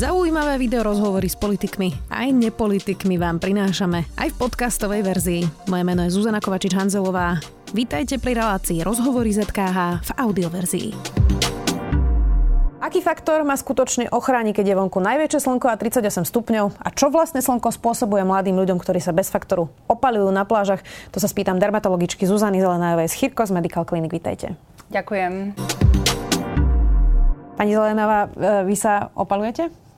Zaujímavé video rozhovory s politikmi aj nepolitikmi vám prinášame aj v podcastovej verzii. Moje meno je Zuzana Kovačič-Hanzelová. Vítajte pri relácii Rozhovory ZKH v audioverzii. Aký faktor má skutočne ochrániť, keď je vonku najväčšie slnko a 38 stupňov? A čo vlastne slnko spôsobuje mladým ľuďom, ktorí sa bez faktoru opalujú na plážach? To sa spýtam dermatologičky Zuzany Zelenajovej z Chirkos Medical Clinic. Vítajte. Ďakujem. Pani Zelenová, e, vy sa opalujete?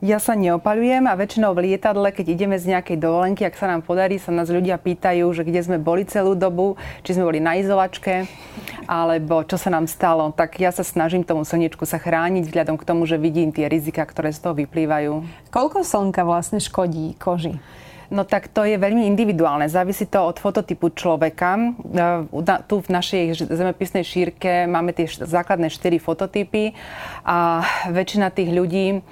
Ja sa neopalujem a väčšinou v lietadle, keď ideme z nejakej dovolenky, ak sa nám podarí, sa nás ľudia pýtajú, že kde sme boli celú dobu, či sme boli na izolačke, alebo čo sa nám stalo. Tak ja sa snažím tomu slnečku sa chrániť vzhľadom k tomu, že vidím tie rizika, ktoré z toho vyplývajú. Koľko slnka vlastne škodí koži? No tak to je veľmi individuálne. Závisí to od fototypu človeka. E, tu v našej zemepisnej šírke máme tie základné 4 fototypy a väčšina tých ľudí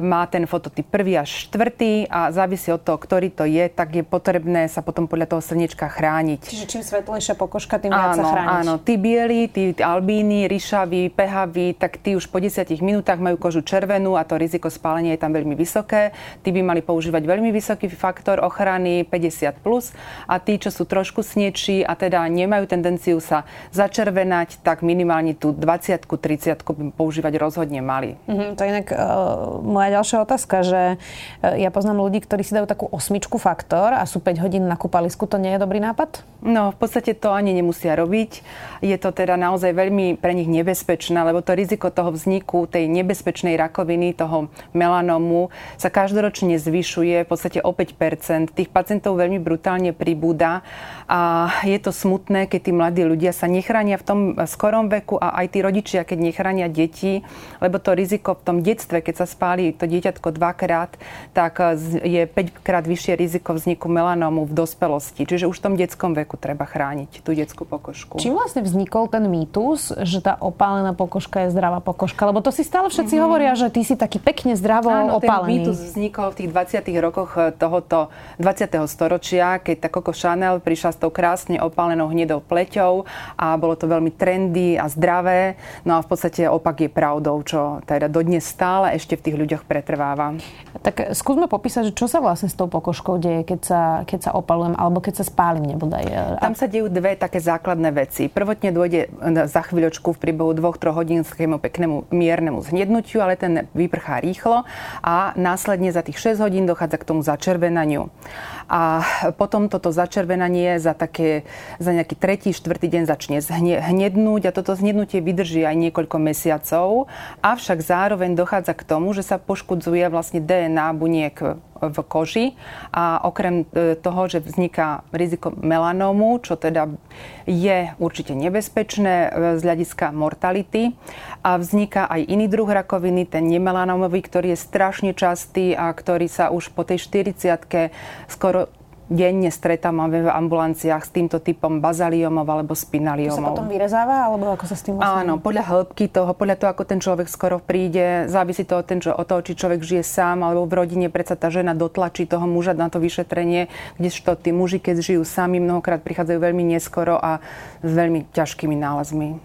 má ten fototyp prvý až štvrtý a závisí od toho, ktorý to je, tak je potrebné sa potom podľa toho slnečka chrániť. Čiže čím svetlejšia pokožka, tým viac áno, sa chrániť. Áno, tí bieli, tí albíni, ryšaví, pehaví, tak tí už po 10 minútach majú kožu červenú a to riziko spálenia je tam veľmi vysoké. Tí by mali používať veľmi vysoký faktor ochrany 50+, plus, a tí, čo sú trošku snečí a teda nemajú tendenciu sa začervenať, tak minimálne tú 20 30 by používať rozhodne mali. Mm-hmm, to inak uh moja ďalšia otázka, že e, ja poznám ľudí, ktorí si dajú takú osmičku faktor a sú 5 hodín na kúpalisku, to nie je dobrý nápad? No, v podstate to ani nemusia robiť. Je to teda naozaj veľmi pre nich nebezpečné, lebo to riziko toho vzniku tej nebezpečnej rakoviny, toho melanomu sa každoročne zvyšuje v podstate o 5 Tých pacientov veľmi brutálne pribúda a je to smutné, keď tí mladí ľudia sa nechránia v tom skorom veku a aj tí rodičia, keď nechránia deti, lebo to riziko v tom detstve, keď sa spá spáli to dieťatko dvakrát, tak e, je 5 krát vyššie riziko vzniku melanómu v dospelosti. Čiže už v tom detskom veku treba chrániť tú detskú pokožku. Čím vlastne vznikol ten mýtus, že tá opálená pokožka je zdravá pokožka? Lebo to si stále všetci mm. hovoria, že ty si taký pekne zdravo Áno, opálený. ten mýtus vznikol v tých 20 rokoch e, tohoto 20. storočia, keď tá Coco Chanel prišla s tou krásne opálenou hnedou pleťou a bolo to veľmi trendy a zdravé. No a v podstate opak je pravdou, čo teda dodnes stále ešte v tých ľuďoch pretrváva. Tak skúsme popísať, že čo sa vlastne s tou pokožkou deje, keď sa, keď sa opalujem alebo keď sa spálim nebodaj. Tam sa dejú dve také základné veci. Prvotne dôjde za chvíľočku v priebehu dvoch, troch hodín k peknému miernemu zhnednutiu, ale ten vyprchá rýchlo a následne za tých 6 hodín dochádza k tomu začervenaniu. A potom toto začervenanie za, také, za nejaký tretí, štvrtý deň začne hnednúť a toto zhnednutie vydrží aj niekoľko mesiacov, avšak zároveň dochádza k tomu, že sa poškudzuje vlastne DNA buniek v koži a okrem e, toho, že vzniká riziko melanómu, čo teda je určite nebezpečné e, z hľadiska mortality a vzniká aj iný druh rakoviny, ten nemelanómový, ktorý je strašne častý a ktorý sa už po tej 40 skoro denne stretávame v ambulanciách s týmto typom bazaliomov alebo spinaliomov. To sa potom vyrezáva, alebo ako sa s tým vlastne... Áno, podľa hĺbky toho, podľa toho, ako ten človek skoro príde, závisí to od, ten, od toho, či človek žije sám, alebo v rodine predsa tá žena dotlačí toho muža na to vyšetrenie, kdežto tí muži, keď žijú sami, mnohokrát prichádzajú veľmi neskoro a s veľmi ťažkými nálezmi.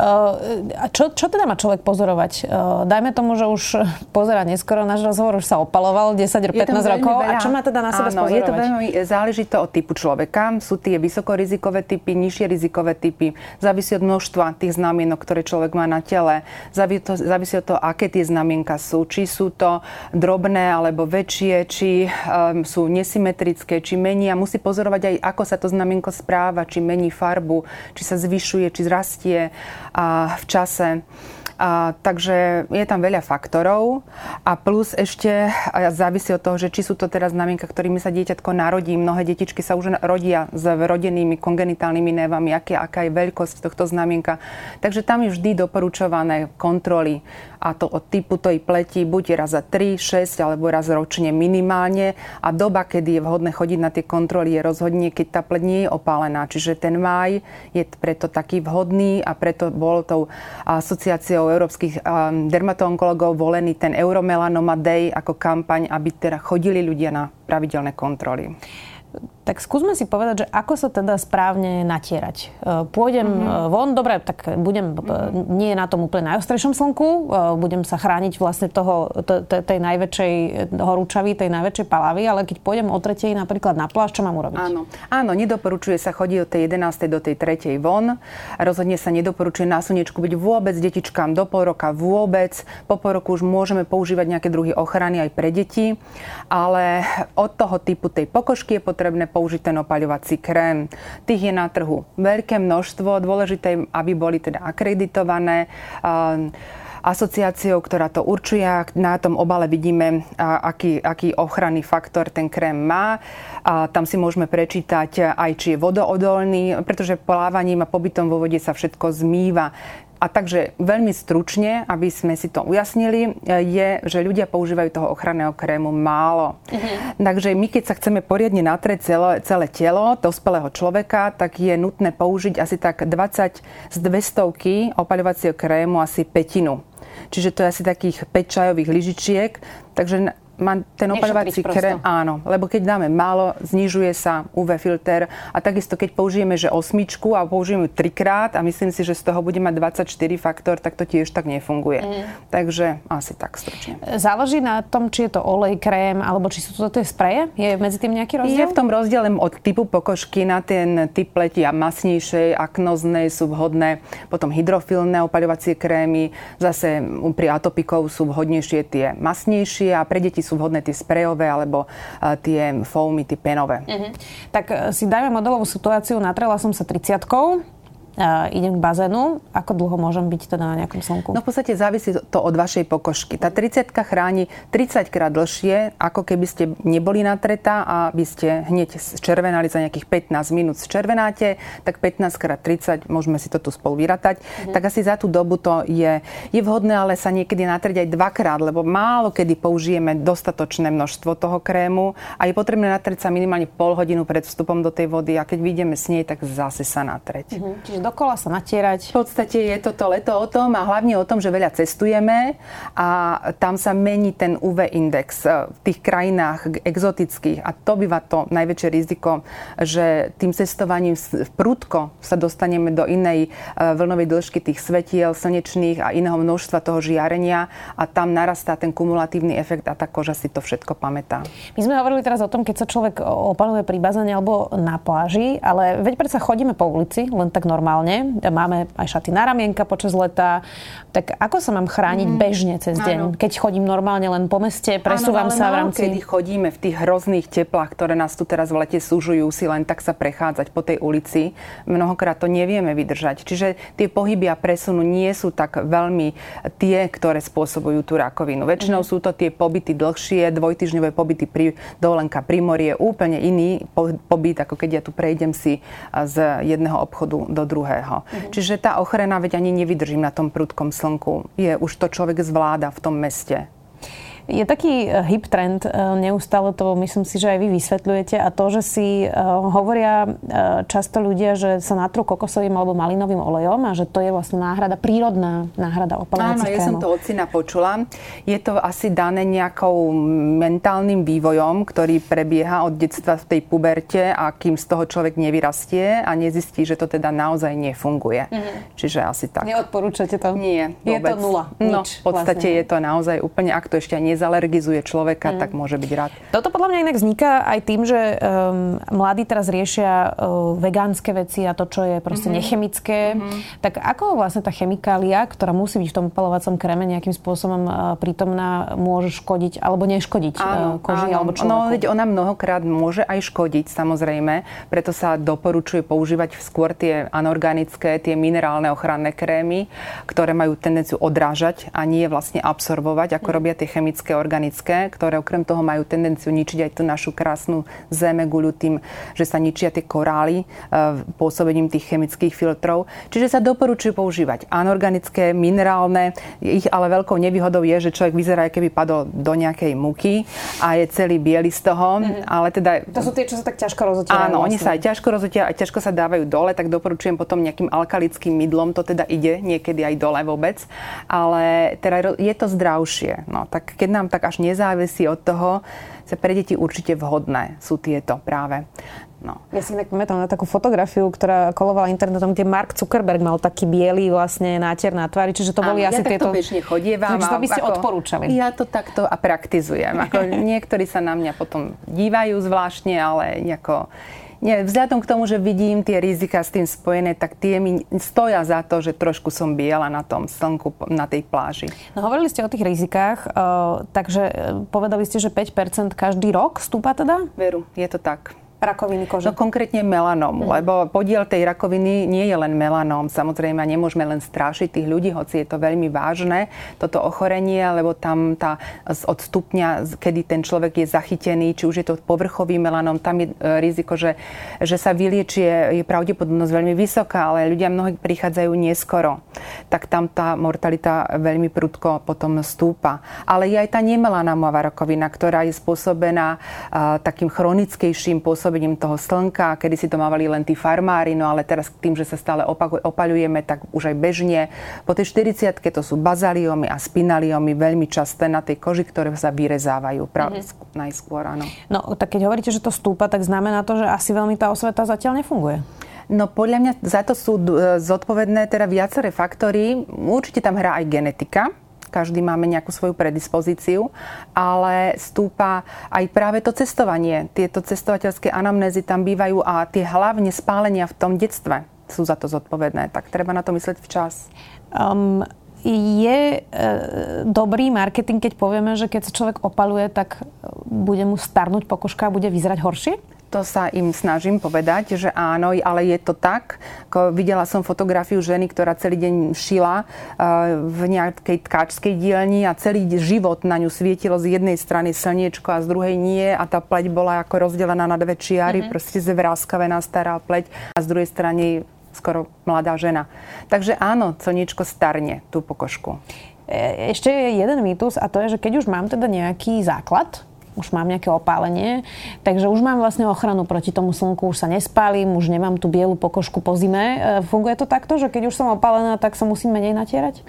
A čo, čo teda má človek pozorovať? Dajme tomu, že už pozera neskoro náš rozhovor, už sa opaloval 10-15 rokov. Veľa. A čo má teda na sebe Áno, je to veľmi, záleží to od typu človeka. Sú tie vysokorizikové typy, nižšie rizikové typy. Závisí od množstva tých znamienok, ktoré človek má na tele. Závisí, od toho, aké tie znamienka sú. Či sú to drobné alebo väčšie, či um, sú nesymetrické, či menia. Musí pozorovať aj, ako sa to znamienko správa, či mení farbu, či sa zvyšuje, či zrastie v čase. A, takže je tam veľa faktorov a plus ešte a závisí od toho, že či sú to teraz znamienka, ktorými sa dieťatko narodí. Mnohé detičky sa už rodia s rodenými kongenitálnymi névami, aké, aká je veľkosť tohto znamienka. Takže tam je vždy doporučované kontroly a to od typu tej pleti buď raz za 3, 6 alebo raz ročne minimálne a doba, kedy je vhodné chodiť na tie kontroly je rozhodne, keď tá pleť nie je opálená. Čiže ten maj je preto taký vhodný a preto bol tou asociáciou európskych dermatoonkologov volený ten Euromelanoma Day ako kampaň, aby teda chodili ľudia na pravidelné kontroly. Tak skúsme si povedať, že ako sa teda správne natierať. E, pôjdem mm-hmm. von, dobre, tak budem mm-hmm. nie na tom úplne najostrejšom slnku, budem sa chrániť vlastne toho, tej najväčšej horúčavy, tej najväčšej palavy, ale keď pôjdem o tretej napríklad na pláž, čo mám urobiť? Áno, áno nedoporučuje sa chodiť od tej 11. do tej 3. von. Rozhodne sa nedoporučuje na slnečku byť vôbec detičkám do pol roka vôbec. Po pol roku už môžeme používať nejaké druhy ochrany aj pre deti, ale od toho typu tej pokožky je potrebné použiť ten opaľovací krém. Tých je na trhu veľké množstvo, dôležité, aby boli teda akreditované asociáciou, ktorá to určuje. Na tom obale vidíme, aký, aký ochranný faktor ten krém má. A tam si môžeme prečítať aj, či je vodoodolný, pretože plávaním a pobytom vo vode sa všetko zmýva. A takže veľmi stručne, aby sme si to ujasnili, je, že ľudia používajú toho ochranného krému málo. Uh-huh. Takže my, keď sa chceme poriadne natrieť celé, celé telo dospelého človeka, tak je nutné použiť asi tak 20 z 200 opaľovacieho krému, asi petinu. Čiže to je asi takých 5 čajových lyžičiek. Takže má ten opaľovací krém, áno, lebo keď dáme málo, znižuje sa UV filter a takisto keď použijeme že osmičku a použijeme ju trikrát a myslím si, že z toho bude mať 24 faktor, tak to tiež tak nefunguje. Mm. Takže asi tak stručne. Záleží na tom, či je to olej, krém, alebo či sú to tie spreje? Je medzi tým nejaký rozdiel? Je v tom rozdiel od typu pokožky na ten typ pleti a masnejšej, aknoznej sú vhodné potom hydrofilné opaľovacie krémy, zase pri atopikov sú vhodnejšie tie masnejšie a pre deti sú vhodné tie sprejové alebo tie foamy, tie penové. Uh-huh. Tak e, si dajme modelovú situáciu, natrela som sa 30 idem k bazénu, ako dlho môžem byť teda na nejakom slnku? No v podstate závisí to od vašej pokožky. Tá 30 chráni 30 krát dlhšie, ako keby ste neboli natretá a by ste hneď červenali za nejakých 15 minút červenáte, tak 15 krát 30, môžeme si to tu spolu vyratať, mm. tak asi za tú dobu to je, je vhodné, ale sa niekedy natreť aj dvakrát, lebo málo kedy použijeme dostatočné množstvo toho krému a je potrebné natreť sa minimálne pol hodinu pred vstupom do tej vody a keď vyjdeme s nej, tak zase sa natreť. Mm-hmm. Čiže dokola sa natierať. V podstate je toto leto o tom a hlavne o tom, že veľa cestujeme a tam sa mení ten UV index v tých krajinách exotických a to býva to najväčšie riziko, že tým cestovaním prudko sa dostaneme do inej e, vlnovej dĺžky tých svetiel slnečných a iného množstva toho žiarenia a tam narastá ten kumulatívny efekt a tá koža si to všetko pamätá. My sme hovorili teraz o tom, keď sa človek opaluje pri bazéne alebo na pláži, ale veď predsa chodíme po ulici, len tak normálne normálne. Máme aj šaty na ramienka počas leta. Tak ako sa mám chrániť mm. bežne cez deň? Keď chodím normálne len po meste, presúvam Áno, sa v rámci... kedy chodíme v tých hrozných teplách, ktoré nás tu teraz v lete súžujú, si len tak sa prechádzať po tej ulici, mnohokrát to nevieme vydržať. Čiže tie pohyby a presunu nie sú tak veľmi tie, ktoré spôsobujú tú rakovinu. Väčšinou mm. sú to tie pobyty dlhšie, dvojtyžňové pobyty pri dovolenka pri morie, úplne iný pobyt, ako keď ja tu prejdem si z jedného obchodu do druhého druhého. Mm-hmm. Čiže tá ochrana, veď ani nevydržím na tom prudkom slnku. Je už to človek zvláda v tom meste. Je taký e, hip trend, e, neustále to myslím si, že aj vy vysvetľujete a to, že si e, hovoria často ľudia, že sa natrú kokosovým alebo malinovým olejom a že to je vlastne náhrada, prírodná náhrada opalovacích Áno, ja som to od syna počula. Je to asi dané nejakou mentálnym vývojom, ktorý prebieha od detstva v tej puberte a kým z toho človek nevyrastie a nezistí, že to teda naozaj nefunguje. Mm-hmm. Čiže asi tak. Neodporúčate to? Nie, vôbec. Je to nula. No, v podstate vlastne. je to naozaj úplne, ak to ešte aj nezalergizuje človeka, mm. tak môže byť rád. Toto podľa mňa inak vzniká aj tým, že um, mladí teraz riešia uh, vegánske veci a to, čo je proste mm-hmm. nechemické. Mm-hmm. Tak ako vlastne tá chemikália, ktorá musí byť v tom palovacom kreme nejakým spôsobom uh, prítomná, môže škodiť alebo neškodiť uh, áno, uh, koži áno. alebo človeku? No, veď ona mnohokrát môže aj škodiť, samozrejme. Preto sa doporučuje používať skôr tie anorganické, tie minerálne ochranné krémy, ktoré majú tendenciu odrážať a nie vlastne absorbovať, ako mm. robia tie chemické chemické, organické, ktoré okrem toho majú tendenciu ničiť aj tú našu krásnu zemeguľu tým, že sa ničia tie korály e, pôsobením tých chemických filtrov. Čiže sa doporučujú používať anorganické, minerálne. Ich ale veľkou nevýhodou je, že človek vyzerá, keby padol do nejakej muky a je celý biely z toho. Mm-hmm. Ale teda... To sú tie, čo sa tak ťažko rozotierajú. Áno, vlastne. oni sa aj ťažko rozotierajú, aj ťažko sa dávajú dole, tak doporučujem potom nejakým alkalickým mydlom, to teda ide niekedy aj dole vôbec. Ale teda je to zdravšie. No, tak keď nám tak až nezávisí od toho, sa pre deti určite vhodné sú tieto práve. No. Ja si inak pamätám na takú fotografiu, ktorá kolovala internetom, kde Mark Zuckerberg mal taký biely vlastne nátier na tvári, čiže to boli Áno, asi ja tieto... Ja takto chodievam. Takže to by ste ako, odporúčali. Ja to takto a praktizujem. Ako, niektorí sa na mňa potom dívajú zvláštne, ale ako nie, vzhľadom k tomu, že vidím tie rizika s tým spojené, tak tie mi stoja za to, že trošku som biela na tom slnku, na tej pláži. No, hovorili ste o tých rizikách, uh, takže e, povedali ste, že 5% každý rok stúpa teda? Veru, je to tak rakoviny kože? No konkrétne melanóm, mm. lebo podiel tej rakoviny nie je len melanóm. Samozrejme, nemôžeme len strášiť tých ľudí, hoci je to veľmi vážne, toto ochorenie, lebo tam tá od stupňa, kedy ten človek je zachytený, či už je to povrchový melanóm, tam je e, riziko, že, že sa vyliečie, je pravdepodobnosť veľmi vysoká, ale ľudia mnohí prichádzajú neskoro. Tak tam tá mortalita veľmi prudko potom stúpa. Ale je aj tá nemelanámová rakovina, ktorá je spôsobená uh, takým chronickejším pôsobením pôsobením toho slnka, kedy si to mávali len tí farmári, no ale teraz tým, že sa stále opaľujeme, tak už aj bežne. Po tej 40 to sú bazaliomy a spinaliomy veľmi časté na tej koži, ktoré sa vyrezávajú práve mm-hmm. najskôr, áno. No tak keď hovoríte, že to stúpa, tak znamená to, že asi veľmi tá osveta zatiaľ nefunguje. No podľa mňa za to sú e, zodpovedné teda viaceré faktory. Určite tam hrá aj genetika, každý máme nejakú svoju predispozíciu, ale stúpa aj práve to cestovanie. Tieto cestovateľské anamnézy tam bývajú a tie hlavne spálenia v tom detstve sú za to zodpovedné. Tak treba na to mysleť včas. Um, je e, dobrý marketing, keď povieme, že keď sa človek opaluje, tak bude mu starnúť pokožka a bude vyzerať horšie? To sa im snažím povedať, že áno, ale je to tak. Videla som fotografiu ženy, ktorá celý deň šila uh, v nejakej tkáčskej dielni a celý život na ňu svietilo z jednej strany slniečko a z druhej nie a tá pleť bola ako rozdelená na dve čiary, mm-hmm. proste zvráskavená stará pleť a z druhej strany skoro mladá žena. Takže áno, slniečko starne tú pokožku. E, ešte je jeden mýtus a to je, že keď už mám teda nejaký základ, už mám nejaké opálenie, takže už mám vlastne ochranu proti tomu slnku, už sa nespálim, už nemám tú bielu pokožku po zime. E, funguje to takto, že keď už som opálená, tak sa musím menej natierať?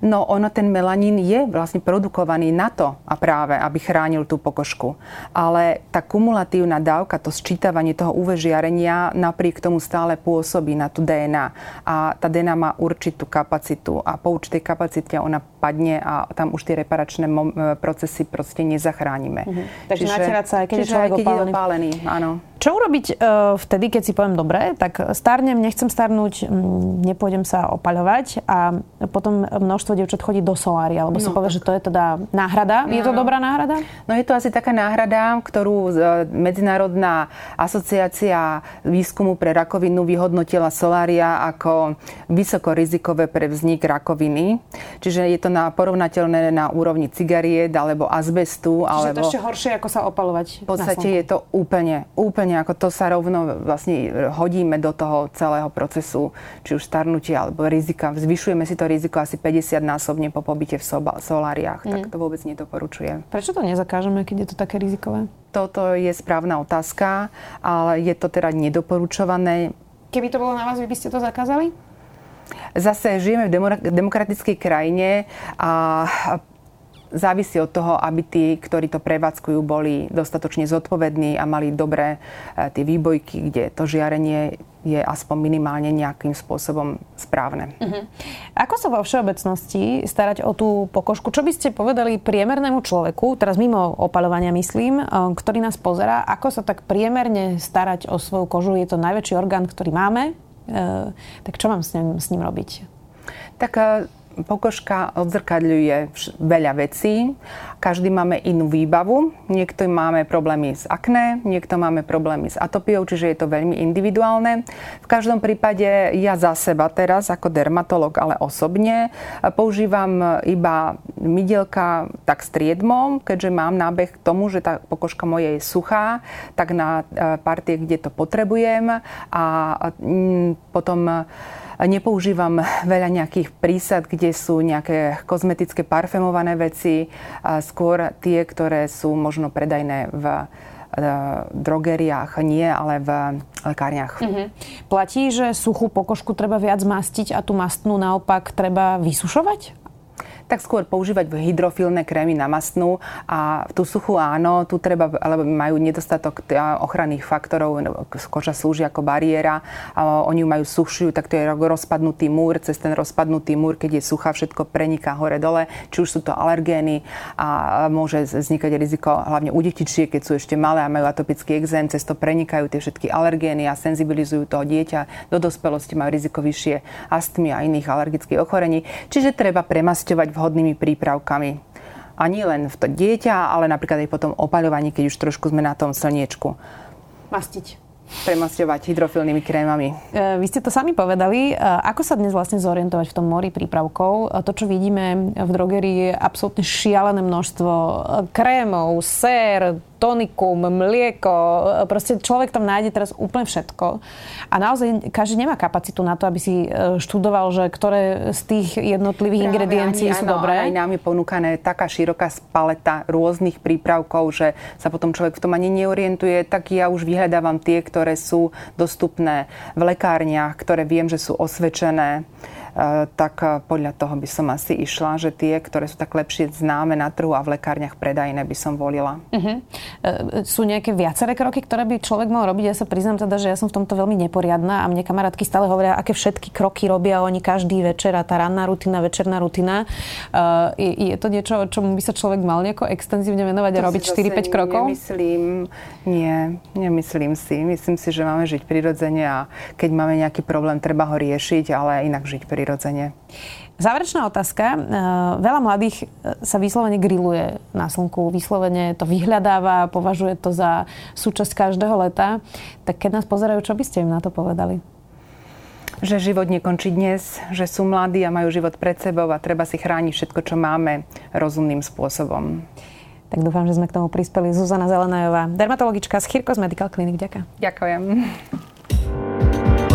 No ono, ten melanín je vlastne produkovaný na to a práve, aby chránil tú pokožku. Ale tá kumulatívna dávka, to sčítavanie toho UV žiarenia napriek tomu stále pôsobí na tú DNA. A tá DNA má určitú kapacitu a po určitej kapacite ona padne a tam už tie reparačné procesy proste nezachránime. Mhm. Takže čiže, natierať sa aj keď je človek opálený. Opálený áno. Čo urobiť uh, vtedy, keď si poviem dobre, tak starnem, nechcem starnúť, nepôjdem sa opaľovať a potom množstvo dievčat chodí do solária, lebo no, si povie, tak. že to je teda náhrada. No. Je to dobrá náhrada? No je to asi taká náhrada, ktorú uh, Medzinárodná asociácia výskumu pre rakovinu vyhodnotila solária ako vysokorizikové pre vznik rakoviny. Čiže je to na, porovnateľné na úrovni cigariet alebo azbestu. Čiže alebo... to ešte horšie, ako sa opalovať V podstate je to úplne, úplne úplne ako to sa rovno vlastne hodíme do toho celého procesu, či už starnutia alebo rizika. Zvyšujeme si to riziko asi 50 násobne po pobyte v soláriách, mm. tak to vôbec nedoporučujem. Prečo to nezakážeme, keď je to také rizikové? Toto je správna otázka, ale je to teda nedoporučované. Keby to bolo na vás, vy by ste to zakázali? Zase žijeme v demokratickej krajine a závisí od toho, aby tí, ktorí to prevádzkujú, boli dostatočne zodpovední a mali dobré e, tie výbojky, kde to žiarenie je aspoň minimálne nejakým spôsobom správne. Uh-huh. Ako sa vo všeobecnosti starať o tú pokožku? Čo by ste povedali priemernému človeku, teraz mimo opalovania myslím, e, ktorý nás pozera, ako sa tak priemerne starať o svoju kožu? Je to najväčší orgán, ktorý máme. E, tak čo mám s ním, s ním robiť? Tak pokožka odzrkadľuje veľa vecí. Každý máme inú výbavu. Niekto máme problémy s akné, niekto máme problémy s atopiou, čiže je to veľmi individuálne. V každom prípade ja za seba teraz ako dermatolog, ale osobne používam iba mydelka tak striedmom, keďže mám nábeh k tomu, že tá pokožka moje je suchá, tak na e, partie, kde to potrebujem a potom Nepoužívam veľa nejakých prísad, kde sú nejaké kozmetické parfumované veci, skôr tie, ktoré sú možno predajné v drogeriách, nie, ale v lekárniach. Mm-hmm. Platí, že suchú pokožku treba viac mastiť a tú mastnú naopak treba vysušovať? Tak skôr používať hydrofilné krémy na mastnú a tú suchú áno, tu treba, alebo majú nedostatok ochranných faktorov, koža slúži ako bariéra, a oni ju majú sušiu, tak to je rozpadnutý múr, cez ten rozpadnutý múr, keď je suchá, všetko preniká hore-dole, či už sú to alergény a môže vznikať riziko hlavne u detičiek, keď sú ešte malé a majú atopický exém, cez to prenikajú tie všetky alergény a senzibilizujú to dieťa. Do dospelosti majú riziko vyššie astmy a iných alergických ochorení. Čiže treba premasťovať vhodnými prípravkami. A nie len v to dieťa, ale napríklad aj potom opaľovaní, keď už trošku sme na tom slniečku. Mastiť premasťovať hydrofilnými krémami. E, vy ste to sami povedali. E, ako sa dnes vlastne zorientovať v tom mori prípravkov? To, čo vidíme v drogerii, je absolútne šialené množstvo krémov, sér, tonikum, mlieko, proste človek tam nájde teraz úplne všetko. A naozaj každý nemá kapacitu na to, aby si e, študoval, že ktoré z tých jednotlivých Práve ingrediencií ani, sú áno, dobré. Aj nám je ponúkané taká široká paleta rôznych prípravkov, že sa potom človek v tom ani neorientuje, tak ja už vyhľadávam tie, ktoré sú dostupné v lekárniach, ktoré viem, že sú osvedčené tak eh, podľa toho by som asi išla, že tie, ktoré sú tak lepšie známe na trhu a v lekárniach predajné by som volila. Uh-huh. Sú nejaké viaceré kroky, ktoré by človek mal robiť? Ja sa priznám teda, že ja som v tomto veľmi neporiadna a mne kamarátky stále hovoria, aké všetky kroky robia oni každý večer a tá ranná rutina, večerná rutina. Je, je to niečo, čomu by sa človek mal nejako extenzívne venovať a robiť 4-5 krokov? Nemyslím, nie, nemyslím si. Myslím si, že máme žiť prirodzene a keď máme nejaký problém, treba ho riešiť, ale inak žiť prirodzene prirodzene. Záverečná otázka. E, veľa mladých e, sa vyslovene grilluje na slnku, vyslovene to vyhľadáva, považuje to za súčasť každého leta. Tak keď nás pozerajú, čo by ste im na to povedali? Že život nekončí dnes, že sú mladí a majú život pred sebou a treba si chrániť všetko, čo máme rozumným spôsobom. Tak dúfam, že sme k tomu prispeli. Zuzana Zelenajová, dermatologička z Chirkos Medical Clinic. Ďakujem. Ďakujem.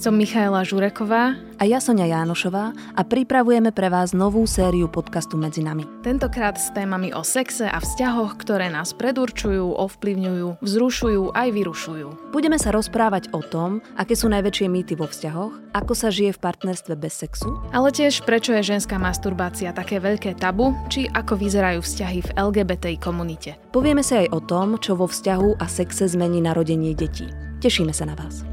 Som Michaela Žureková a ja Sonia Jánošová a pripravujeme pre vás novú sériu podcastu Medzi nami. Tentokrát s témami o sexe a vzťahoch, ktoré nás predurčujú, ovplyvňujú, vzrušujú aj vyrušujú. Budeme sa rozprávať o tom, aké sú najväčšie mýty vo vzťahoch, ako sa žije v partnerstve bez sexu, ale tiež prečo je ženská masturbácia také veľké tabu, či ako vyzerajú vzťahy v LGBTI komunite. Povieme si aj o tom, čo vo vzťahu a sexe zmení narodenie detí. Tešíme sa na vás.